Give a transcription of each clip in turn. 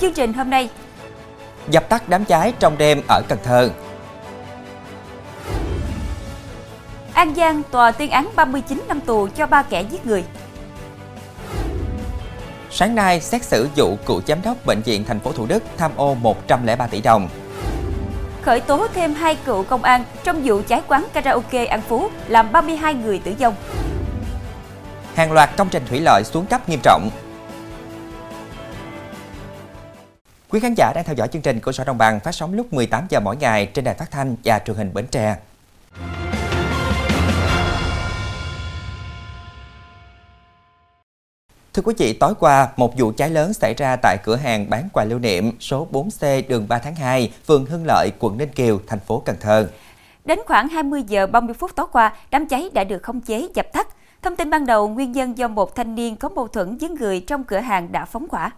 Chương trình hôm nay, dập tắt đám cháy trong đêm ở Cần Thơ. An Giang tòa tuyên án 39 năm tù cho ba kẻ giết người. Sáng nay, xét xử vụ cựu giám đốc bệnh viện thành phố Thủ Đức tham ô 103 tỷ đồng. Khởi tố thêm hai cựu công an trong vụ cháy quán karaoke An Phú làm 32 người tử vong. Hàng loạt công trình thủy lợi xuống cấp nghiêm trọng. Quý khán giả đang theo dõi chương trình của Sở Đồng bằng phát sóng lúc 18 giờ mỗi ngày trên đài phát thanh và truyền hình Bến Tre. Thưa quý vị, tối qua, một vụ cháy lớn xảy ra tại cửa hàng bán quà lưu niệm số 4C đường 3 tháng 2, phường Hưng Lợi, quận Ninh Kiều, thành phố Cần Thơ. Đến khoảng 20 giờ 30 phút tối qua, đám cháy đã được khống chế dập tắt. Thông tin ban đầu, nguyên nhân do một thanh niên có mâu thuẫn với người trong cửa hàng đã phóng hỏa.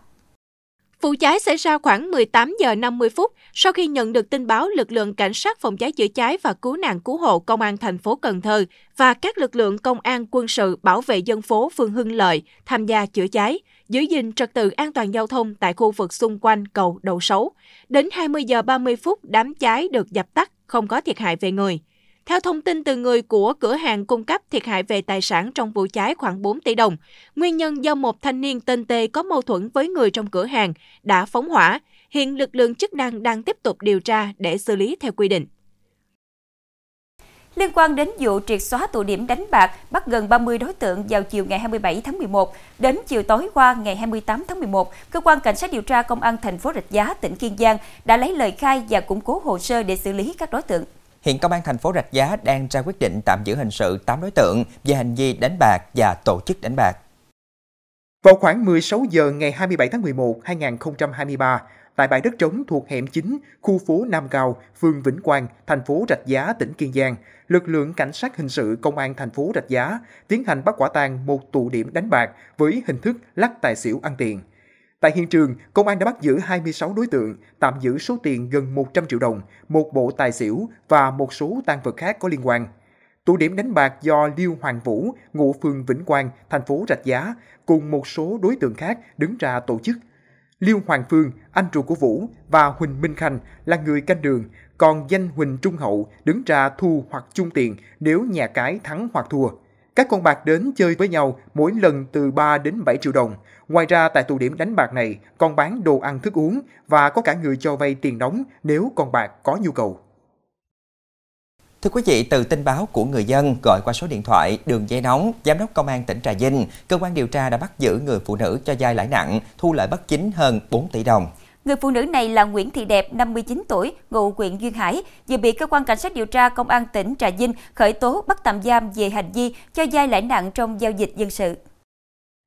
Vụ cháy xảy ra khoảng 18 giờ 50 phút sau khi nhận được tin báo lực lượng cảnh sát phòng cháy chữa cháy và cứu nạn cứu hộ công an thành phố Cần Thơ và các lực lượng công an quân sự bảo vệ dân phố phường Hưng Lợi tham gia chữa cháy, giữ gìn trật tự an toàn giao thông tại khu vực xung quanh cầu Đầu Sấu. Đến 20 giờ 30 phút, đám cháy được dập tắt, không có thiệt hại về người. Theo thông tin từ người của cửa hàng cung cấp thiệt hại về tài sản trong vụ cháy khoảng 4 tỷ đồng. Nguyên nhân do một thanh niên tên T có mâu thuẫn với người trong cửa hàng đã phóng hỏa. Hiện lực lượng chức năng đang tiếp tục điều tra để xử lý theo quy định. Liên quan đến vụ triệt xóa tụ điểm đánh bạc bắt gần 30 đối tượng vào chiều ngày 27 tháng 11 đến chiều tối qua ngày 28 tháng 11, cơ quan cảnh sát điều tra công an thành phố Rạch Giá, tỉnh Kiên Giang đã lấy lời khai và củng cố hồ sơ để xử lý các đối tượng. Hiện Công an thành phố Rạch Giá đang ra quyết định tạm giữ hình sự 8 đối tượng về hành vi đánh bạc và tổ chức đánh bạc. Vào khoảng 16 giờ ngày 27 tháng 11 2023, tại bãi đất trống thuộc hẻm 9, khu phố Nam Cao, phường Vĩnh Quang, thành phố Rạch Giá, tỉnh Kiên Giang, lực lượng cảnh sát hình sự công an thành phố Rạch Giá tiến hành bắt quả tang một tụ điểm đánh bạc với hình thức lắc tài xỉu ăn tiền. Tại hiện trường, công an đã bắt giữ 26 đối tượng, tạm giữ số tiền gần 100 triệu đồng, một bộ tài xỉu và một số tăng vật khác có liên quan. Tụ điểm đánh bạc do Liêu Hoàng Vũ, ngụ phường Vĩnh Quang, thành phố Rạch Giá, cùng một số đối tượng khác đứng ra tổ chức. Liêu Hoàng Phương, anh ruột của Vũ và Huỳnh Minh Khanh là người canh đường, còn danh Huỳnh Trung Hậu đứng ra thu hoặc chung tiền nếu nhà cái thắng hoặc thua. Các con bạc đến chơi với nhau mỗi lần từ 3 đến 7 triệu đồng. Ngoài ra tại tụ điểm đánh bạc này còn bán đồ ăn thức uống và có cả người cho vay tiền đóng nếu con bạc có nhu cầu. Thưa quý vị, từ tin báo của người dân gọi qua số điện thoại đường dây nóng, Giám đốc Công an tỉnh Trà Vinh, cơ quan điều tra đã bắt giữ người phụ nữ cho vay lãi nặng, thu lợi bất chính hơn 4 tỷ đồng. Người phụ nữ này là Nguyễn Thị Đẹp, 59 tuổi, ngụ huyện Duyên Hải, vừa bị cơ quan cảnh sát điều tra công an tỉnh Trà Vinh khởi tố bắt tạm giam về hành vi cho vay lãi nặng trong giao dịch dân sự.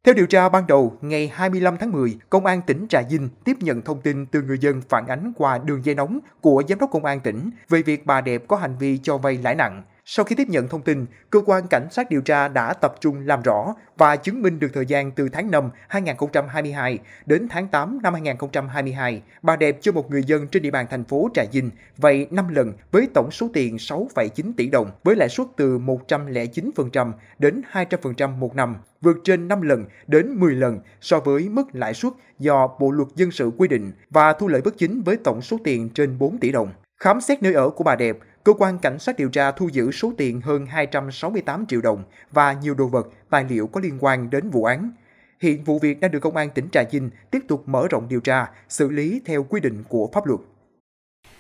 Theo điều tra ban đầu, ngày 25 tháng 10, Công an tỉnh Trà Vinh tiếp nhận thông tin từ người dân phản ánh qua đường dây nóng của Giám đốc Công an tỉnh về việc bà Đẹp có hành vi cho vay lãi nặng. Sau khi tiếp nhận thông tin, cơ quan cảnh sát điều tra đã tập trung làm rõ và chứng minh được thời gian từ tháng 5 2022 đến tháng 8 năm 2022, bà Đẹp cho một người dân trên địa bàn thành phố Trà Vinh vay 5 lần với tổng số tiền 6,9 tỷ đồng với lãi suất từ 109% đến 200% một năm, vượt trên 5 lần đến 10 lần so với mức lãi suất do Bộ luật dân sự quy định và thu lợi bất chính với tổng số tiền trên 4 tỷ đồng. Khám xét nơi ở của bà Đẹp, cơ quan cảnh sát điều tra thu giữ số tiền hơn 268 triệu đồng và nhiều đồ vật, tài liệu có liên quan đến vụ án. Hiện vụ việc đang được công an tỉnh Trà Vinh tiếp tục mở rộng điều tra, xử lý theo quy định của pháp luật.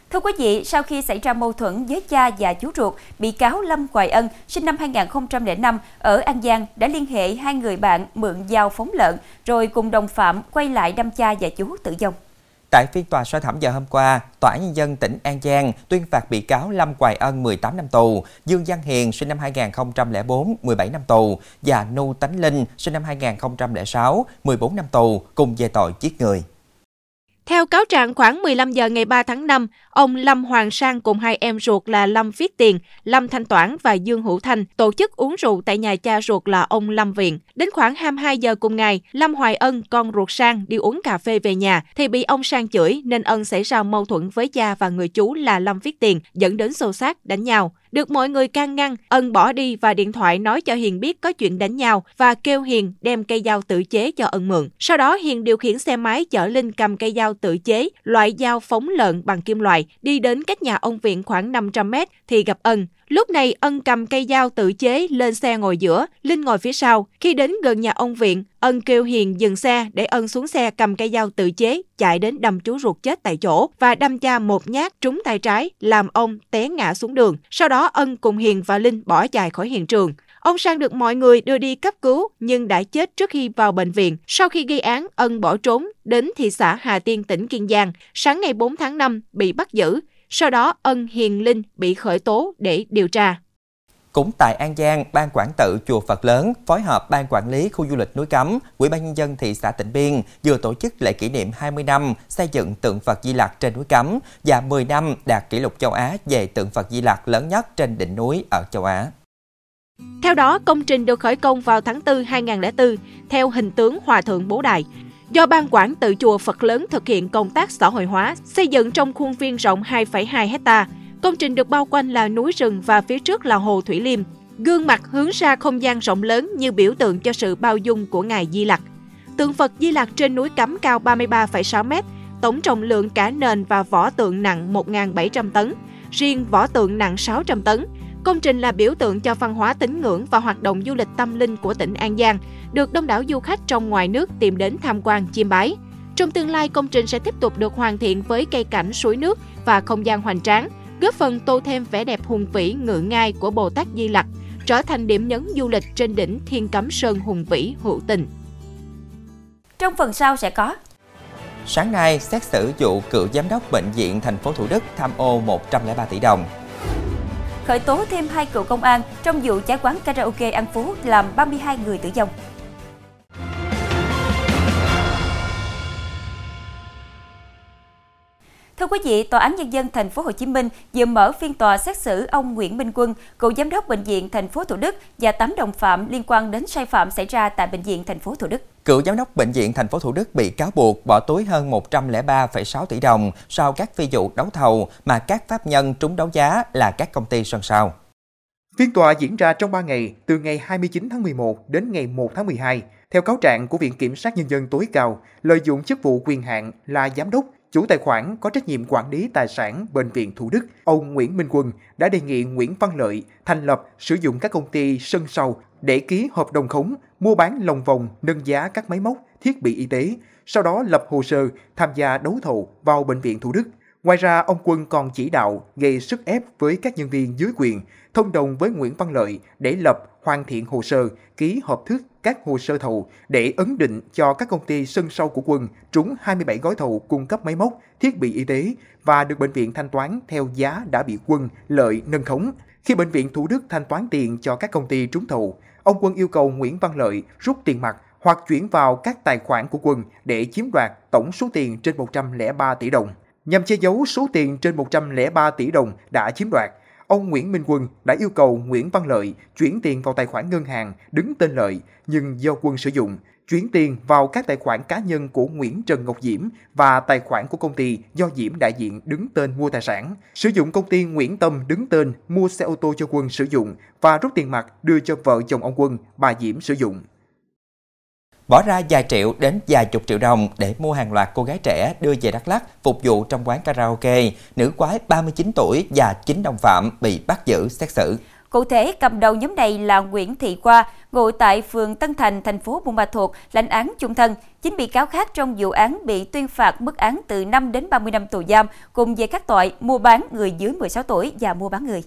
Thưa quý vị, sau khi xảy ra mâu thuẫn với cha và chú ruột, bị cáo Lâm Hoài Ân, sinh năm 2005, ở An Giang đã liên hệ hai người bạn mượn dao phóng lợn, rồi cùng đồng phạm quay lại đâm cha và chú tử vong. Tại phiên tòa sơ thẩm giờ hôm qua, Tòa án Nhân dân tỉnh An Giang tuyên phạt bị cáo Lâm Hoài Ân 18 năm tù, Dương Văn Hiền sinh năm 2004 17 năm tù và Nu Tánh Linh sinh năm 2006 14 năm tù cùng về tội giết người. Theo cáo trạng khoảng 15 giờ ngày 3 tháng 5, ông Lâm Hoàng Sang cùng hai em ruột là Lâm Viết Tiền, Lâm Thanh Toản và Dương Hữu Thanh tổ chức uống rượu tại nhà cha ruột là ông Lâm Viện. Đến khoảng 22 giờ cùng ngày, Lâm Hoài Ân, con ruột Sang, đi uống cà phê về nhà thì bị ông Sang chửi nên Ân xảy ra mâu thuẫn với cha và người chú là Lâm Viết Tiền dẫn đến xô xát, đánh nhau. Được mọi người can ngăn, Ân bỏ đi và điện thoại nói cho Hiền biết có chuyện đánh nhau và kêu Hiền đem cây dao tự chế cho Ân mượn. Sau đó Hiền điều khiển xe máy chở Linh cầm cây dao tự chế, loại dao phóng lợn bằng kim loại, đi đến cách nhà ông Viện khoảng 500 mét thì gặp Ân. Lúc này Ân cầm cây dao tự chế lên xe ngồi giữa, Linh ngồi phía sau. Khi đến gần nhà ông Viện, Ân kêu Hiền dừng xe để Ân xuống xe cầm cây dao tự chế, chạy đến đâm chú ruột chết tại chỗ và đâm cha một nhát trúng tay trái, làm ông té ngã xuống đường. Sau đó Ân cùng Hiền và Linh bỏ chạy khỏi hiện trường. Ông Sang được mọi người đưa đi cấp cứu nhưng đã chết trước khi vào bệnh viện. Sau khi gây án, Ân bỏ trốn đến thị xã Hà Tiên, tỉnh Kiên Giang. Sáng ngày 4 tháng 5 bị bắt giữ. Sau đó Ân Hiền Linh bị khởi tố để điều tra. Cũng tại An Giang, Ban Quản tự Chùa Phật Lớn phối hợp Ban Quản lý Khu du lịch núi Cấm, Ủy ban Nhân dân thị xã Tịnh Biên vừa tổ chức lễ kỷ niệm 20 năm xây dựng tượng Phật Di Lặc trên núi Cấm và 10 năm đạt kỷ lục châu Á về tượng Phật Di Lặc lớn nhất trên đỉnh núi ở châu Á. Theo đó, công trình được khởi công vào tháng 4 2004 theo hình tướng Hòa Thượng Bố Đại, do Ban quản tự chùa Phật lớn thực hiện công tác xã hội hóa, xây dựng trong khuôn viên rộng 2,2 hecta. Công trình được bao quanh là núi rừng và phía trước là hồ Thủy Liêm. Gương mặt hướng ra không gian rộng lớn như biểu tượng cho sự bao dung của Ngài Di Lặc. Tượng Phật Di Lặc trên núi cắm cao 33,6 m, tổng trọng lượng cả nền và vỏ tượng nặng 1.700 tấn, riêng vỏ tượng nặng 600 tấn. Công trình là biểu tượng cho văn hóa tín ngưỡng và hoạt động du lịch tâm linh của tỉnh An Giang, được đông đảo du khách trong ngoài nước tìm đến tham quan chiêm bái. Trong tương lai, công trình sẽ tiếp tục được hoàn thiện với cây cảnh suối nước và không gian hoành tráng, góp phần tô thêm vẻ đẹp hùng vĩ ngự ngai của Bồ Tát Di Lặc, trở thành điểm nhấn du lịch trên đỉnh Thiên Cấm Sơn hùng vĩ hữu tình. Trong phần sau sẽ có Sáng nay, xét xử vụ cựu giám đốc bệnh viện thành phố Thủ Đức tham ô 103 tỷ đồng khởi tố thêm hai cựu công an trong vụ cháy quán karaoke An Phú làm 32 người tử vong. Thưa quý vị, Tòa án nhân dân thành phố Hồ Chí Minh vừa mở phiên tòa xét xử ông Nguyễn Minh Quân, cựu giám đốc bệnh viện thành phố Thủ Đức và 8 đồng phạm liên quan đến sai phạm xảy ra tại bệnh viện thành phố Thủ Đức. Cựu giám đốc bệnh viện thành phố Thủ Đức bị cáo buộc bỏ túi hơn 103,6 tỷ đồng sau các phi vụ đấu thầu mà các pháp nhân trúng đấu giá là các công ty sân sau. Phiên tòa diễn ra trong 3 ngày, từ ngày 29 tháng 11 đến ngày 1 tháng 12. Theo cáo trạng của Viện Kiểm sát Nhân dân tối cao, lợi dụng chức vụ quyền hạn là giám đốc, chủ tài khoản có trách nhiệm quản lý tài sản Bệnh viện Thủ Đức, ông Nguyễn Minh Quân đã đề nghị Nguyễn Văn Lợi thành lập sử dụng các công ty sân sau để ký hợp đồng khống, mua bán lòng vòng, nâng giá các máy móc, thiết bị y tế, sau đó lập hồ sơ tham gia đấu thầu vào Bệnh viện Thủ Đức. Ngoài ra, ông Quân còn chỉ đạo gây sức ép với các nhân viên dưới quyền, thông đồng với Nguyễn Văn Lợi để lập hoàn thiện hồ sơ, ký hợp thức các hồ sơ thầu để ấn định cho các công ty sân sau của quân trúng 27 gói thầu cung cấp máy móc, thiết bị y tế và được bệnh viện thanh toán theo giá đã bị quân lợi nâng khống. Khi bệnh viện Thủ Đức thanh toán tiền cho các công ty trúng thầu, ông Quân yêu cầu Nguyễn Văn Lợi rút tiền mặt hoặc chuyển vào các tài khoản của Quân để chiếm đoạt tổng số tiền trên 103 tỷ đồng. Nhằm che giấu số tiền trên 103 tỷ đồng đã chiếm đoạt, ông Nguyễn Minh Quân đã yêu cầu Nguyễn Văn Lợi chuyển tiền vào tài khoản ngân hàng đứng tên Lợi nhưng do Quân sử dụng, chuyển tiền vào các tài khoản cá nhân của Nguyễn Trần Ngọc Diễm và tài khoản của công ty do Diễm đại diện đứng tên mua tài sản, sử dụng công ty Nguyễn Tâm đứng tên mua xe ô tô cho Quân sử dụng và rút tiền mặt đưa cho vợ chồng ông Quân, bà Diễm sử dụng bỏ ra vài triệu đến vài chục triệu đồng để mua hàng loạt cô gái trẻ đưa về Đắk Lắk phục vụ trong quán karaoke. Nữ quái 39 tuổi và 9 đồng phạm bị bắt giữ xét xử. Cụ thể, cầm đầu nhóm này là Nguyễn Thị Khoa, ngụ tại phường Tân Thành, thành phố Buôn Ma Thuột, lãnh án chung thân. Chín bị cáo khác trong vụ án bị tuyên phạt mức án từ 5 đến 30 năm tù giam, cùng về các tội mua bán người dưới 16 tuổi và mua bán người.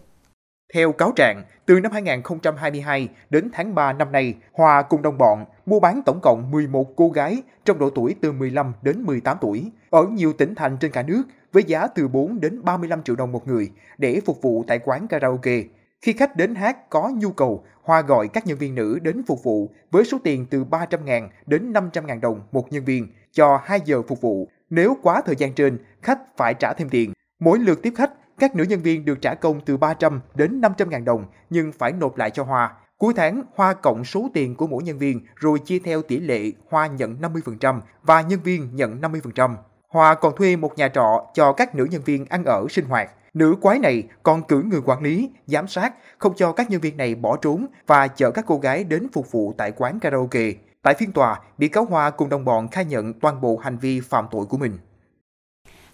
Theo cáo trạng, từ năm 2022 đến tháng 3 năm nay, Hòa cùng đồng bọn mua bán tổng cộng 11 cô gái trong độ tuổi từ 15 đến 18 tuổi ở nhiều tỉnh thành trên cả nước với giá từ 4 đến 35 triệu đồng một người để phục vụ tại quán karaoke. Khi khách đến hát có nhu cầu, Hoa gọi các nhân viên nữ đến phục vụ với số tiền từ 300.000 đến 500.000 đồng một nhân viên cho 2 giờ phục vụ. Nếu quá thời gian trên, khách phải trả thêm tiền. Mỗi lượt tiếp khách, các nữ nhân viên được trả công từ 300 đến 500 ngàn đồng nhưng phải nộp lại cho Hoa. Cuối tháng, Hoa cộng số tiền của mỗi nhân viên rồi chia theo tỷ lệ Hoa nhận 50% và nhân viên nhận 50%. Hoa còn thuê một nhà trọ cho các nữ nhân viên ăn ở sinh hoạt. Nữ quái này còn cử người quản lý, giám sát, không cho các nhân viên này bỏ trốn và chở các cô gái đến phục vụ tại quán karaoke. Tại phiên tòa, bị cáo Hoa cùng đồng bọn khai nhận toàn bộ hành vi phạm tội của mình.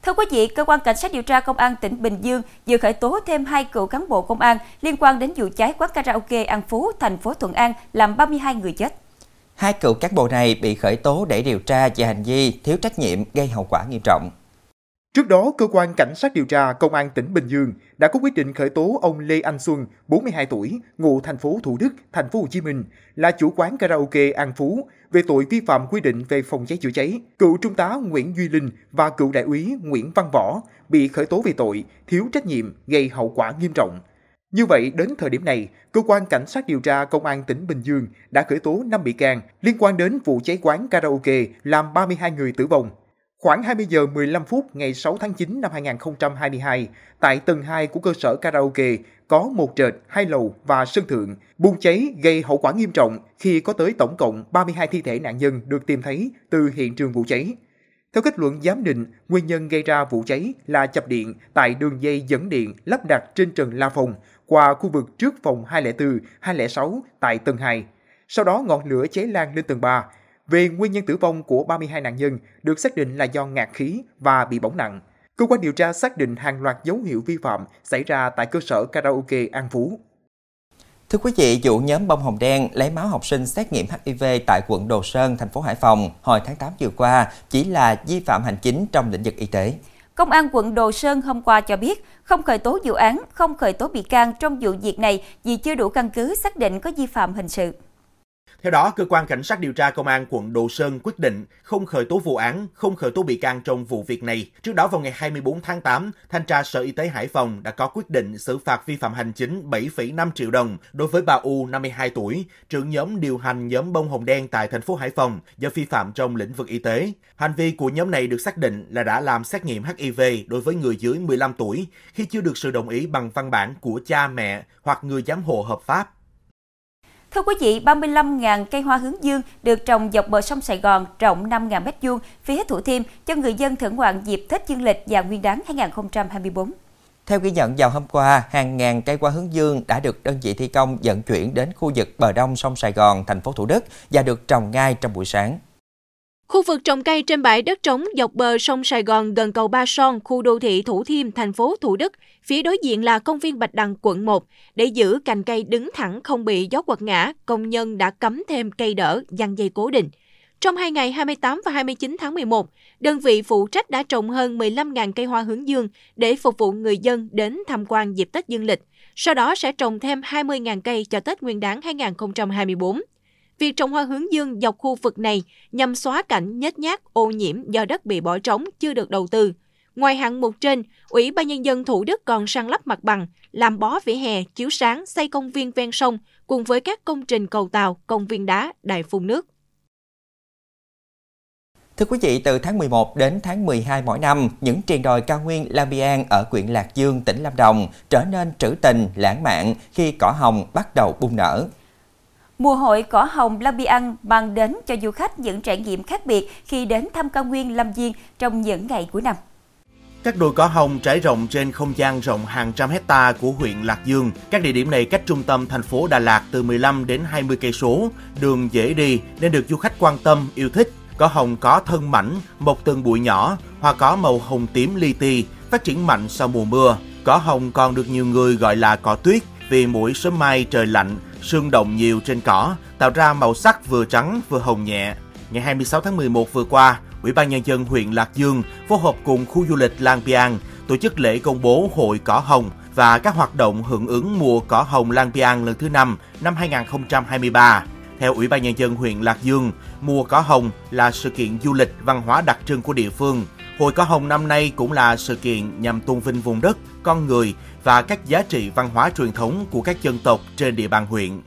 Thưa quý vị, cơ quan cảnh sát điều tra công an tỉnh Bình Dương vừa khởi tố thêm hai cựu cán bộ công an liên quan đến vụ cháy quán karaoke An Phú, thành phố Thuận An làm 32 người chết. Hai cựu cán bộ này bị khởi tố để điều tra về hành vi thiếu trách nhiệm gây hậu quả nghiêm trọng. Trước đó, cơ quan cảnh sát điều tra công an tỉnh Bình Dương đã có quyết định khởi tố ông Lê Anh Xuân, 42 tuổi, ngụ thành phố Thủ Đức, thành phố Hồ Chí Minh, là chủ quán karaoke An Phú về tội vi phạm quy định về phòng cháy chữa cháy. Cựu trung tá Nguyễn Duy Linh và cựu đại úy Nguyễn Văn Võ bị khởi tố về tội thiếu trách nhiệm gây hậu quả nghiêm trọng. Như vậy, đến thời điểm này, cơ quan cảnh sát điều tra công an tỉnh Bình Dương đã khởi tố 5 bị can liên quan đến vụ cháy quán karaoke làm 32 người tử vong Khoảng 20 giờ 15 phút ngày 6 tháng 9 năm 2022, tại tầng 2 của cơ sở karaoke có một trệt, hai lầu và sân thượng, bùng cháy gây hậu quả nghiêm trọng khi có tới tổng cộng 32 thi thể nạn nhân được tìm thấy từ hiện trường vụ cháy. Theo kết luận giám định, nguyên nhân gây ra vụ cháy là chập điện tại đường dây dẫn điện lắp đặt trên trần la phòng qua khu vực trước phòng 204, 206 tại tầng 2. Sau đó ngọn lửa cháy lan lên tầng 3, về nguyên nhân tử vong của 32 nạn nhân được xác định là do ngạt khí và bị bỏng nặng. Cơ quan điều tra xác định hàng loạt dấu hiệu vi phạm xảy ra tại cơ sở karaoke An Phú. Thưa quý vị, vụ nhóm bông hồng đen lấy máu học sinh xét nghiệm HIV tại quận Đồ Sơn, thành phố Hải Phòng hồi tháng 8 vừa qua chỉ là vi phạm hành chính trong lĩnh vực y tế. Công an quận Đồ Sơn hôm qua cho biết không khởi tố vụ án, không khởi tố bị can trong vụ việc này vì chưa đủ căn cứ xác định có vi phạm hình sự. Theo đó, cơ quan cảnh sát điều tra công an quận Đồ Sơn quyết định không khởi tố vụ án, không khởi tố bị can trong vụ việc này. Trước đó vào ngày 24 tháng 8, Thanh tra Sở Y tế Hải Phòng đã có quyết định xử phạt vi phạm hành chính 7,5 triệu đồng đối với bà U 52 tuổi, trưởng nhóm điều hành nhóm bông hồng đen tại thành phố Hải Phòng do vi phạm trong lĩnh vực y tế. Hành vi của nhóm này được xác định là đã làm xét nghiệm HIV đối với người dưới 15 tuổi khi chưa được sự đồng ý bằng văn bản của cha mẹ hoặc người giám hộ hợp pháp Thưa quý vị, 35.000 cây hoa hướng dương được trồng dọc bờ sông Sài Gòn rộng 5.000 m2 phía Thủ Thiêm cho người dân thưởng ngoạn dịp Tết Dương lịch và Nguyên đán 2024. Theo ghi nhận vào hôm qua, hàng ngàn cây hoa hướng dương đã được đơn vị thi công vận chuyển đến khu vực bờ đông sông Sài Gòn, thành phố Thủ Đức và được trồng ngay trong buổi sáng. Khu vực trồng cây trên bãi đất trống dọc bờ sông Sài Gòn gần cầu Ba Son, khu đô thị Thủ Thiêm, thành phố Thủ Đức, phía đối diện là công viên Bạch Đằng, quận 1. Để giữ cành cây đứng thẳng không bị gió quật ngã, công nhân đã cắm thêm cây đỡ, giăng dây cố định. Trong hai ngày 28 và 29 tháng 11, đơn vị phụ trách đã trồng hơn 15.000 cây hoa hướng dương để phục vụ người dân đến tham quan dịp Tết Dương lịch. Sau đó sẽ trồng thêm 20.000 cây cho Tết Nguyên đán 2024. Việc trồng hoa hướng dương dọc khu vực này nhằm xóa cảnh nhếch nhác, ô nhiễm do đất bị bỏ trống chưa được đầu tư. Ngoài hạng mục trên, Ủy ban Nhân dân Thủ Đức còn sang lắp mặt bằng, làm bó vỉa hè, chiếu sáng, xây công viên ven sông, cùng với các công trình cầu tàu, công viên đá, đài phun nước. Thưa quý vị, từ tháng 11 đến tháng 12 mỗi năm, những triền đồi cao nguyên Lam Biang ở huyện Lạc Dương, tỉnh Lâm Đồng trở nên trữ tình, lãng mạn khi cỏ hồng bắt đầu bung nở. Mùa hội cỏ hồng Lam Bi Ăn mang đến cho du khách những trải nghiệm khác biệt khi đến thăm cao nguyên Lâm Viên trong những ngày cuối năm. Các đồi cỏ hồng trải rộng trên không gian rộng hàng trăm hecta của huyện Lạc Dương. Các địa điểm này cách trung tâm thành phố Đà Lạt từ 15 đến 20 cây số, đường dễ đi nên được du khách quan tâm, yêu thích. Cỏ hồng có thân mảnh, một từng bụi nhỏ, hoa có màu hồng tím li ti, phát triển mạnh sau mùa mưa. Cỏ hồng còn được nhiều người gọi là cỏ tuyết vì mỗi sớm mai trời lạnh sương động nhiều trên cỏ, tạo ra màu sắc vừa trắng vừa hồng nhẹ. Ngày 26 tháng 11 vừa qua, Ủy ban Nhân dân huyện Lạc Dương phối hợp cùng khu du lịch Lang Biang tổ chức lễ công bố Hội Cỏ Hồng và các hoạt động hưởng ứng mùa cỏ hồng Lang Biang lần thứ 5 năm 2023. Theo Ủy ban Nhân dân huyện Lạc Dương, mùa cỏ hồng là sự kiện du lịch văn hóa đặc trưng của địa phương. Hội cỏ hồng năm nay cũng là sự kiện nhằm tôn vinh vùng đất, con người và các giá trị văn hóa truyền thống của các dân tộc trên địa bàn huyện.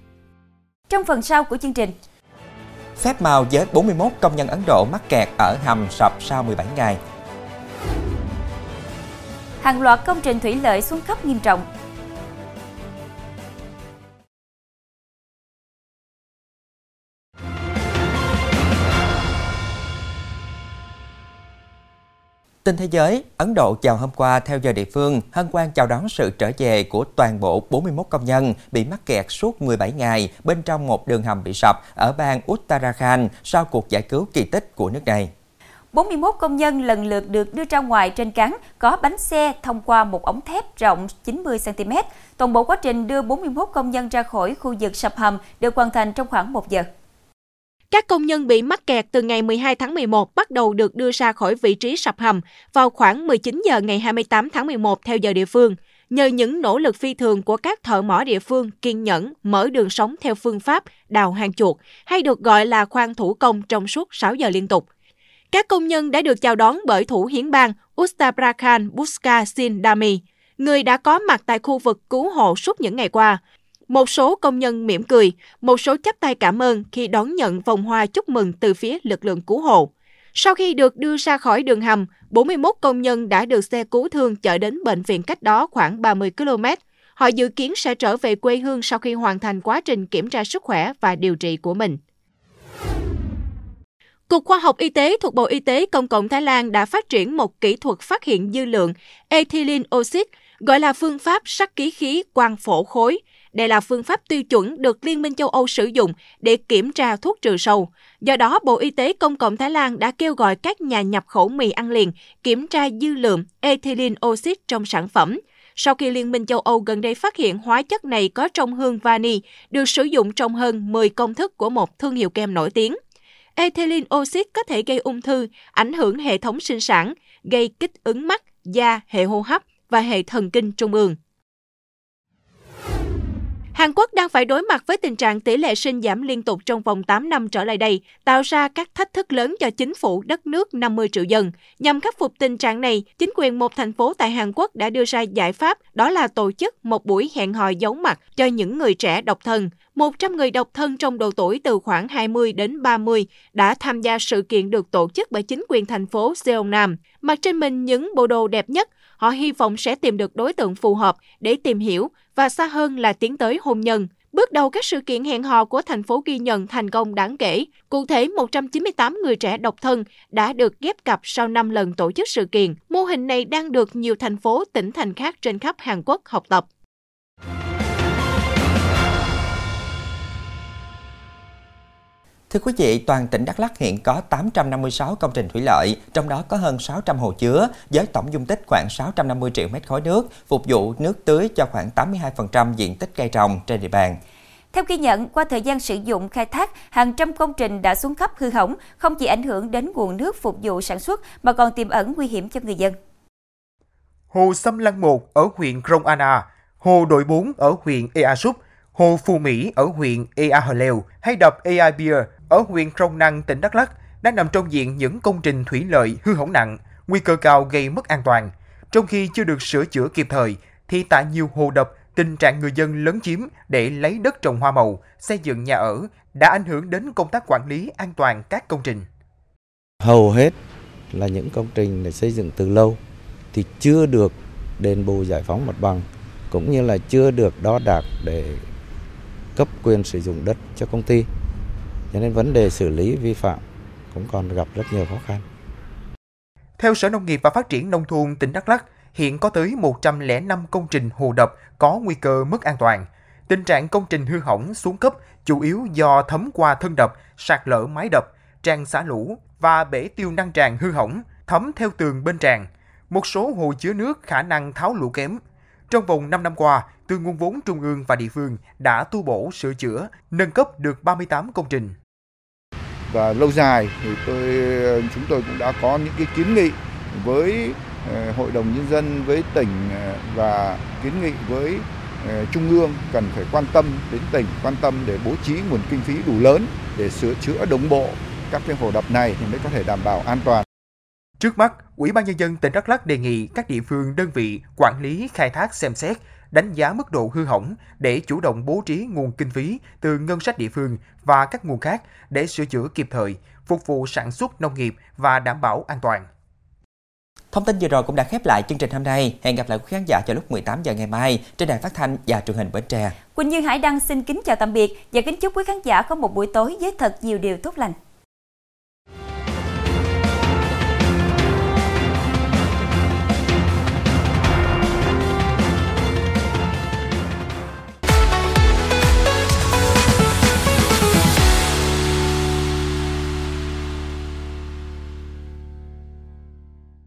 Trong phần sau của chương trình, Phép màu với 41 công nhân Ấn Độ mắc kẹt ở hầm sập sau 17 ngày. Hàng loạt công trình thủy lợi xuống cấp nghiêm trọng. Tin thế giới, Ấn Độ chào hôm qua theo giờ địa phương hân hoan chào đón sự trở về của toàn bộ 41 công nhân bị mắc kẹt suốt 17 ngày bên trong một đường hầm bị sập ở bang Uttarakhand sau cuộc giải cứu kỳ tích của nước này. 41 công nhân lần lượt được đưa ra ngoài trên cán có bánh xe thông qua một ống thép rộng 90cm. Toàn bộ quá trình đưa 41 công nhân ra khỏi khu vực sập hầm được hoàn thành trong khoảng 1 giờ. Các công nhân bị mắc kẹt từ ngày 12 tháng 11 bắt đầu được đưa ra khỏi vị trí sập hầm vào khoảng 19 giờ ngày 28 tháng 11 theo giờ địa phương. Nhờ những nỗ lực phi thường của các thợ mỏ địa phương kiên nhẫn mở đường sống theo phương pháp đào hang chuột, hay được gọi là khoan thủ công trong suốt 6 giờ liên tục. Các công nhân đã được chào đón bởi thủ hiến bang Uttarprakhand Buska Sindami, người đã có mặt tại khu vực cứu hộ suốt những ngày qua. Một số công nhân mỉm cười, một số chắp tay cảm ơn khi đón nhận vòng hoa chúc mừng từ phía lực lượng cứu hộ. Sau khi được đưa ra khỏi đường hầm, 41 công nhân đã được xe cứu thương chở đến bệnh viện cách đó khoảng 30 km. Họ dự kiến sẽ trở về quê hương sau khi hoàn thành quá trình kiểm tra sức khỏe và điều trị của mình. Cục Khoa học Y tế thuộc Bộ Y tế Công cộng Thái Lan đã phát triển một kỹ thuật phát hiện dư lượng ethylene oxide, gọi là phương pháp sắc ký khí quang phổ khối. Đây là phương pháp tiêu chuẩn được Liên minh châu Âu sử dụng để kiểm tra thuốc trừ sâu. Do đó, Bộ Y tế Công cộng Thái Lan đã kêu gọi các nhà nhập khẩu mì ăn liền kiểm tra dư lượng ethylene oxide trong sản phẩm. Sau khi Liên minh châu Âu gần đây phát hiện hóa chất này có trong hương vani, được sử dụng trong hơn 10 công thức của một thương hiệu kem nổi tiếng. Ethylene oxide có thể gây ung thư, ảnh hưởng hệ thống sinh sản, gây kích ứng mắt, da, hệ hô hấp và hệ thần kinh trung ương. Hàn Quốc đang phải đối mặt với tình trạng tỷ lệ sinh giảm liên tục trong vòng 8 năm trở lại đây, tạo ra các thách thức lớn cho chính phủ đất nước 50 triệu dân. Nhằm khắc phục tình trạng này, chính quyền một thành phố tại Hàn Quốc đã đưa ra giải pháp đó là tổ chức một buổi hẹn hò giấu mặt cho những người trẻ độc thân. 100 người độc thân trong độ tuổi từ khoảng 20 đến 30 đã tham gia sự kiện được tổ chức bởi chính quyền thành phố Seoul Nam, Mặc trên mình những bộ đồ đẹp nhất, họ hy vọng sẽ tìm được đối tượng phù hợp để tìm hiểu và xa hơn là tiến tới hôn nhân. Bước đầu các sự kiện hẹn hò của thành phố ghi nhận thành công đáng kể. Cụ thể, 198 người trẻ độc thân đã được ghép cặp sau 5 lần tổ chức sự kiện. Mô hình này đang được nhiều thành phố, tỉnh thành khác trên khắp Hàn Quốc học tập. Thưa quý vị, toàn tỉnh Đắk Lắk hiện có 856 công trình thủy lợi, trong đó có hơn 600 hồ chứa với tổng dung tích khoảng 650 triệu mét khối nước, phục vụ nước tưới cho khoảng 82% diện tích cây trồng trên địa bàn. Theo ghi nhận, qua thời gian sử dụng khai thác, hàng trăm công trình đã xuống cấp hư hỏng, không chỉ ảnh hưởng đến nguồn nước phục vụ sản xuất mà còn tiềm ẩn nguy hiểm cho người dân. Hồ Sâm Lăng 1 ở huyện Krông Anna, Hồ Đội 4 ở huyện Ea Súp, Hồ Phù Mỹ ở huyện Ea Hờ Lèo hay đập Ea Bia ở huyện Krông Năng, tỉnh Đắk Lắk đang nằm trong diện những công trình thủy lợi hư hỏng nặng, nguy cơ cao gây mất an toàn. Trong khi chưa được sửa chữa kịp thời, thì tại nhiều hồ đập, tình trạng người dân lấn chiếm để lấy đất trồng hoa màu, xây dựng nhà ở đã ảnh hưởng đến công tác quản lý an toàn các công trình. Hầu hết là những công trình để xây dựng từ lâu thì chưa được đền bù giải phóng mặt bằng cũng như là chưa được đo đạc để cấp quyền sử dụng đất cho công ty cho nên vấn đề xử lý vi phạm cũng còn gặp rất nhiều khó khăn. Theo Sở Nông nghiệp và Phát triển Nông thôn tỉnh Đắk Lắk, hiện có tới 105 công trình hồ đập có nguy cơ mất an toàn. Tình trạng công trình hư hỏng xuống cấp chủ yếu do thấm qua thân đập, sạt lở mái đập, tràn xả lũ và bể tiêu năng tràn hư hỏng, thấm theo tường bên tràn. Một số hồ chứa nước khả năng tháo lũ kém. Trong vòng 5 năm qua, từ nguồn vốn trung ương và địa phương đã tu bổ, sửa chữa, nâng cấp được 38 công trình. Và lâu dài thì tôi chúng tôi cũng đã có những cái kiến nghị với ờ, Hội đồng Nhân dân, với tỉnh ờ, và kiến nghị với ờ, Trung ương cần phải quan tâm đến tỉnh, quan tâm để bố trí nguồn kinh phí đủ lớn để sửa chữa đồng bộ các cái hồ đập này thì mới có thể đảm bảo an toàn. Trước mắt, Ủy ban Nhân dân tỉnh Đắk Lắk đề nghị các địa phương đơn vị quản lý khai thác xem xét đánh giá mức độ hư hỏng để chủ động bố trí nguồn kinh phí từ ngân sách địa phương và các nguồn khác để sửa chữa kịp thời, phục vụ sản xuất nông nghiệp và đảm bảo an toàn. Thông tin vừa rồi cũng đã khép lại chương trình hôm nay. Hẹn gặp lại quý khán giả vào lúc 18 giờ ngày mai trên đài phát thanh và truyền hình Bến Tre. Quỳnh Như Hải Đăng xin kính chào tạm biệt và kính chúc quý khán giả có một buổi tối với thật nhiều điều tốt lành.